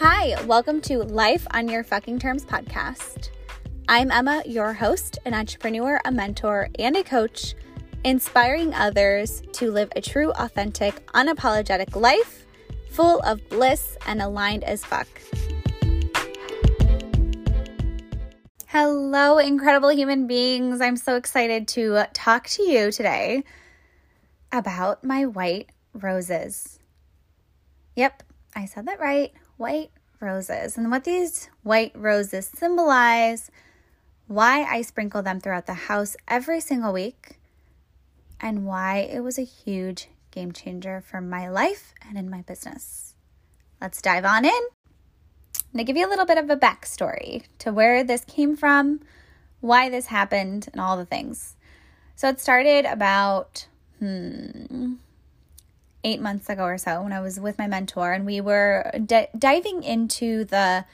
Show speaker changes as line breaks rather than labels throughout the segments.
Hi, welcome to Life on Your Fucking Terms podcast. I'm Emma, your host, an entrepreneur, a mentor, and a coach, inspiring others to live a true, authentic, unapologetic life full of bliss and aligned as fuck. Hello, incredible human beings. I'm so excited to talk to you today about my white roses. Yep, I said that right. White roses. And what these white roses symbolize, why I sprinkle them throughout the house every single week, and why it was a huge game changer for my life and in my business. Let's dive on in. I'm to give you a little bit of a backstory to where this came from, why this happened, and all the things. So it started about, hmm, eight months ago or so when I was with my mentor, and we were d- diving into the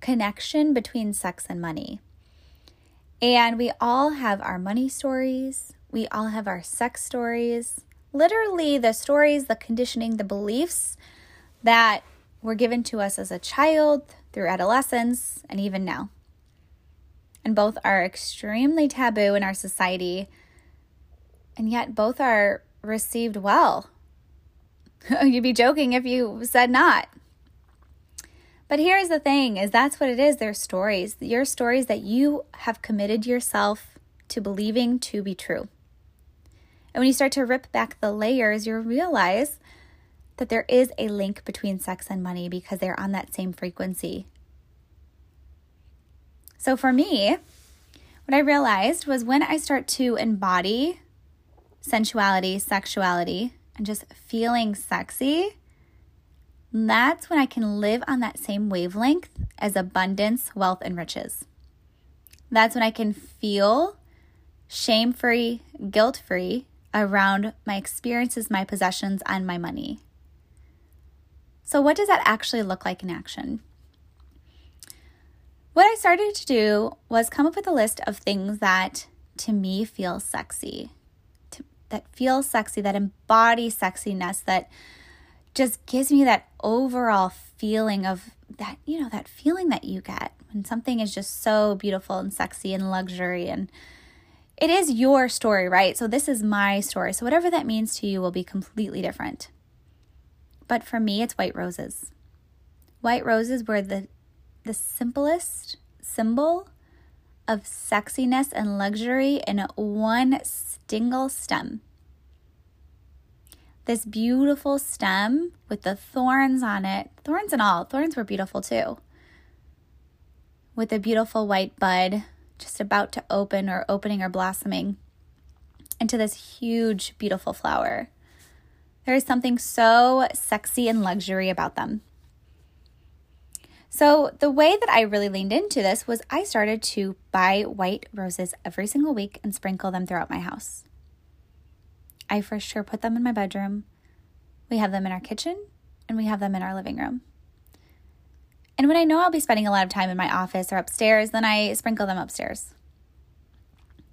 connection between sex and money. And we all have our money stories, we all have our sex stories, literally the stories, the conditioning, the beliefs that were given to us as a child, through adolescence, and even now. And both are extremely taboo in our society, and yet both are received well You'd be joking if you said not. But here's the thing is that's what it is. They're stories. Your stories that you have committed yourself to believing to be true. And when you start to rip back the layers, you realize that there is a link between sex and money because they're on that same frequency. So for me, what I realized was when I start to embody sensuality, sexuality, and just feeling sexy, that's when I can live on that same wavelength as abundance, wealth, and riches. That's when I can feel shame free, guilt free around my experiences, my possessions, and my money. So, what does that actually look like in action? What I started to do was come up with a list of things that to me feel sexy that feels sexy, that embodies sexiness, that just gives me that overall feeling of that, you know, that feeling that you get when something is just so beautiful and sexy and luxury and it is your story, right? So this is my story. So whatever that means to you will be completely different. But for me, it's white roses. White roses were the the simplest symbol of sexiness and luxury in one single stem. This beautiful stem with the thorns on it, thorns and all, thorns were beautiful too. With a beautiful white bud just about to open or opening or blossoming into this huge, beautiful flower. There is something so sexy and luxury about them. So, the way that I really leaned into this was I started to buy white roses every single week and sprinkle them throughout my house. I for sure put them in my bedroom. We have them in our kitchen and we have them in our living room. And when I know I'll be spending a lot of time in my office or upstairs, then I sprinkle them upstairs.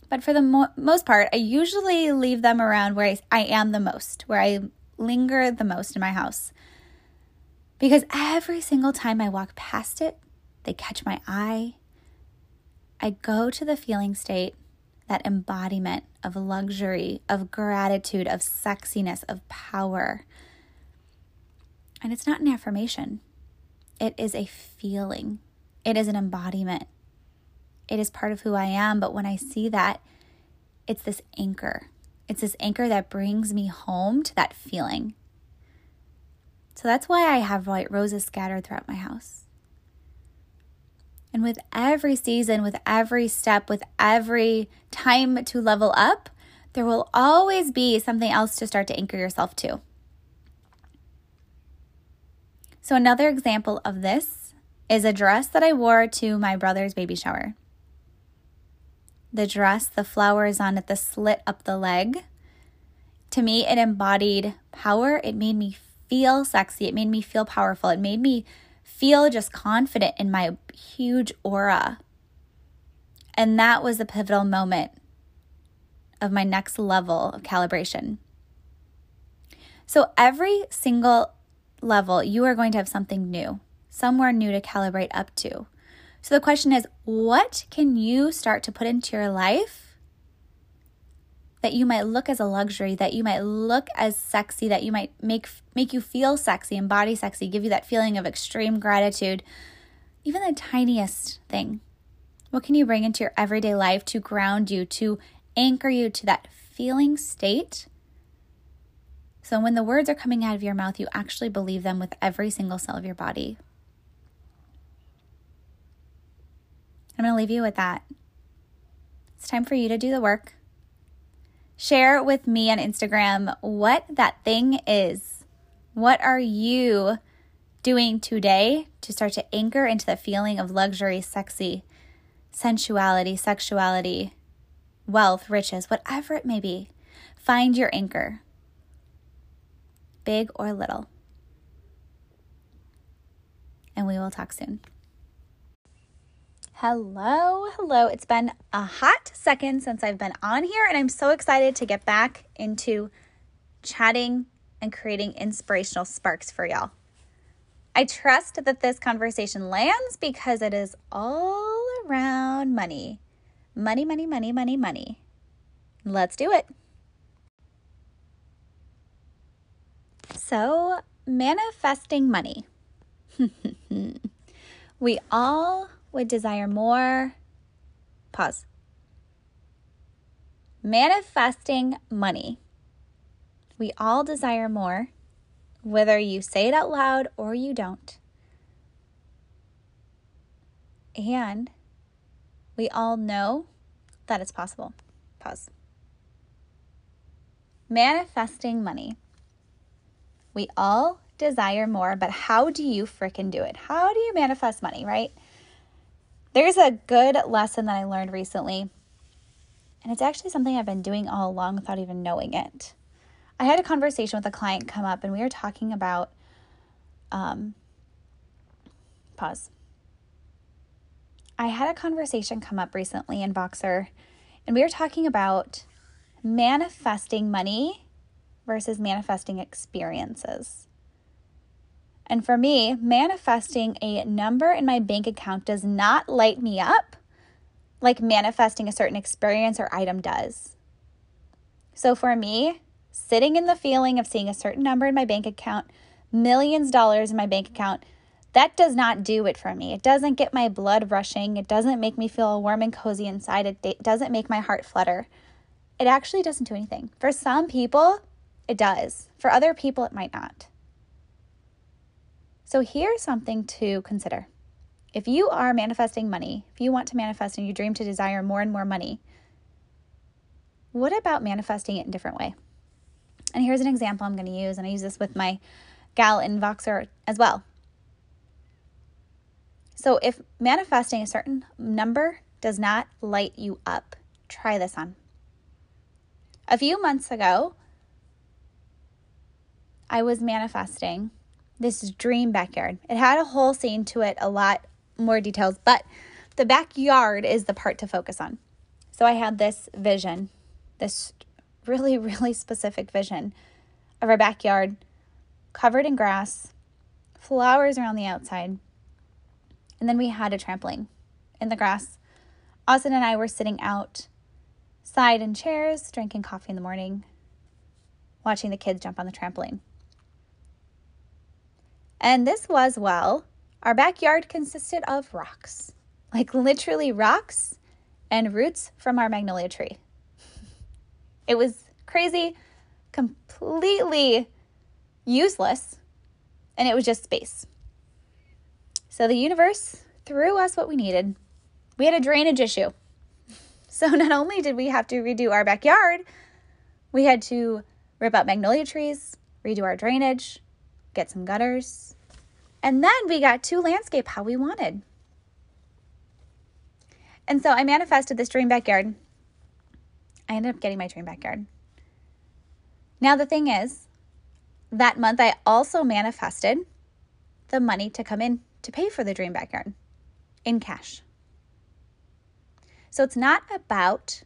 But for the mo- most part, I usually leave them around where I, I am the most, where I linger the most in my house. Because every single time I walk past it, they catch my eye. I go to the feeling state, that embodiment of luxury, of gratitude, of sexiness, of power. And it's not an affirmation, it is a feeling, it is an embodiment. It is part of who I am. But when I see that, it's this anchor. It's this anchor that brings me home to that feeling. So that's why I have white roses scattered throughout my house. And with every season, with every step, with every time to level up, there will always be something else to start to anchor yourself to. So, another example of this is a dress that I wore to my brother's baby shower. The dress, the flowers on it, the slit up the leg. To me, it embodied power. It made me feel sexy. It made me feel powerful. It made me feel just confident in my huge aura. And that was the pivotal moment of my next level of calibration. So, every single level, you are going to have something new, somewhere new to calibrate up to. So the question is what can you start to put into your life that you might look as a luxury, that you might look as sexy, that you might make make you feel sexy, and body sexy, give you that feeling of extreme gratitude. Even the tiniest thing. What can you bring into your everyday life to ground you, to anchor you to that feeling state? So when the words are coming out of your mouth, you actually believe them with every single cell of your body. I'm going to leave you with that. It's time for you to do the work. Share with me on Instagram what that thing is. What are you doing today to start to anchor into the feeling of luxury, sexy, sensuality, sexuality, wealth, riches, whatever it may be? Find your anchor, big or little. And we will talk soon. Hello, hello. It's been a hot second since I've been on here, and I'm so excited to get back into chatting and creating inspirational sparks for y'all. I trust that this conversation lands because it is all around money. Money, money, money, money, money. Let's do it. So, manifesting money. we all would desire more. Pause. Manifesting money. We all desire more, whether you say it out loud or you don't. And we all know that it's possible. Pause. Manifesting money. We all desire more, but how do you fricking do it? How do you manifest money, right? There's a good lesson that I learned recently, and it's actually something I've been doing all along without even knowing it. I had a conversation with a client come up, and we were talking about, um, pause. I had a conversation come up recently in Voxer, and we were talking about manifesting money versus manifesting experiences. And for me, manifesting a number in my bank account does not light me up like manifesting a certain experience or item does. So for me, sitting in the feeling of seeing a certain number in my bank account, millions of dollars in my bank account, that does not do it for me. It doesn't get my blood rushing. It doesn't make me feel warm and cozy inside. It doesn't make my heart flutter. It actually doesn't do anything. For some people, it does. For other people, it might not. So here's something to consider. If you are manifesting money, if you want to manifest and you dream to desire more and more money, what about manifesting it in a different way? And here's an example I'm going to use, and I use this with my gal in Voxer as well. So if manifesting a certain number does not light you up, try this on. A few months ago, I was manifesting this dream backyard. It had a whole scene to it, a lot more details, but the backyard is the part to focus on. So I had this vision, this really, really specific vision of our backyard covered in grass, flowers around the outside. And then we had a trampoline in the grass. Austin and I were sitting outside in chairs, drinking coffee in the morning, watching the kids jump on the trampoline. And this was, well, our backyard consisted of rocks, like literally rocks and roots from our magnolia tree. It was crazy, completely useless, and it was just space. So the universe threw us what we needed. We had a drainage issue. So not only did we have to redo our backyard, we had to rip out magnolia trees, redo our drainage, get some gutters. And then we got to landscape how we wanted. And so I manifested this dream backyard. I ended up getting my dream backyard. Now, the thing is, that month I also manifested the money to come in to pay for the dream backyard in cash. So it's not about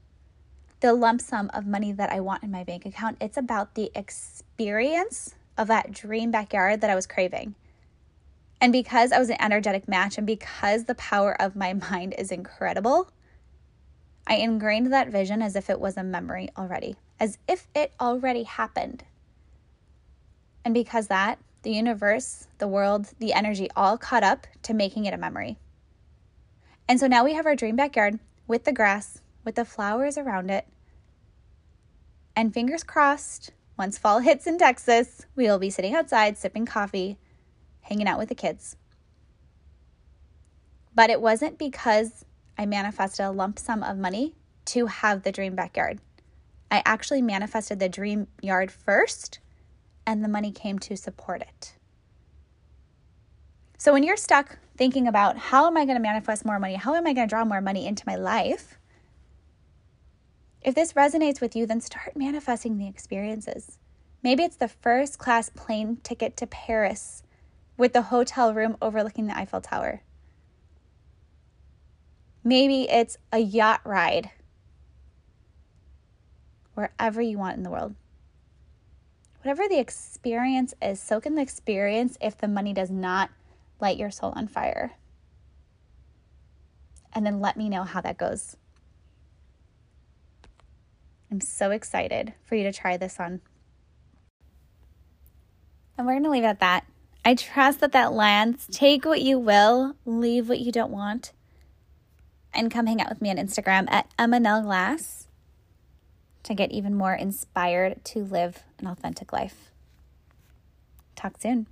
the lump sum of money that I want in my bank account, it's about the experience of that dream backyard that I was craving. And because I was an energetic match and because the power of my mind is incredible, I ingrained that vision as if it was a memory already, as if it already happened. And because that, the universe, the world, the energy all caught up to making it a memory. And so now we have our dream backyard with the grass, with the flowers around it. And fingers crossed, once fall hits in Texas, we will be sitting outside sipping coffee, hanging out with the kids. But it wasn't because I manifested a lump sum of money to have the dream backyard. I actually manifested the dream yard first, and the money came to support it. So when you're stuck thinking about how am I going to manifest more money? How am I going to draw more money into my life? If this resonates with you, then start manifesting the experiences. Maybe it's the first class plane ticket to Paris with the hotel room overlooking the Eiffel Tower. Maybe it's a yacht ride wherever you want in the world. Whatever the experience is, soak in the experience if the money does not light your soul on fire. And then let me know how that goes. I'm so excited for you to try this on. And we're going to leave it at that. I trust that that lands. Take what you will, leave what you don't want, and come hang out with me on Instagram at Nell Glass to get even more inspired to live an authentic life. Talk soon.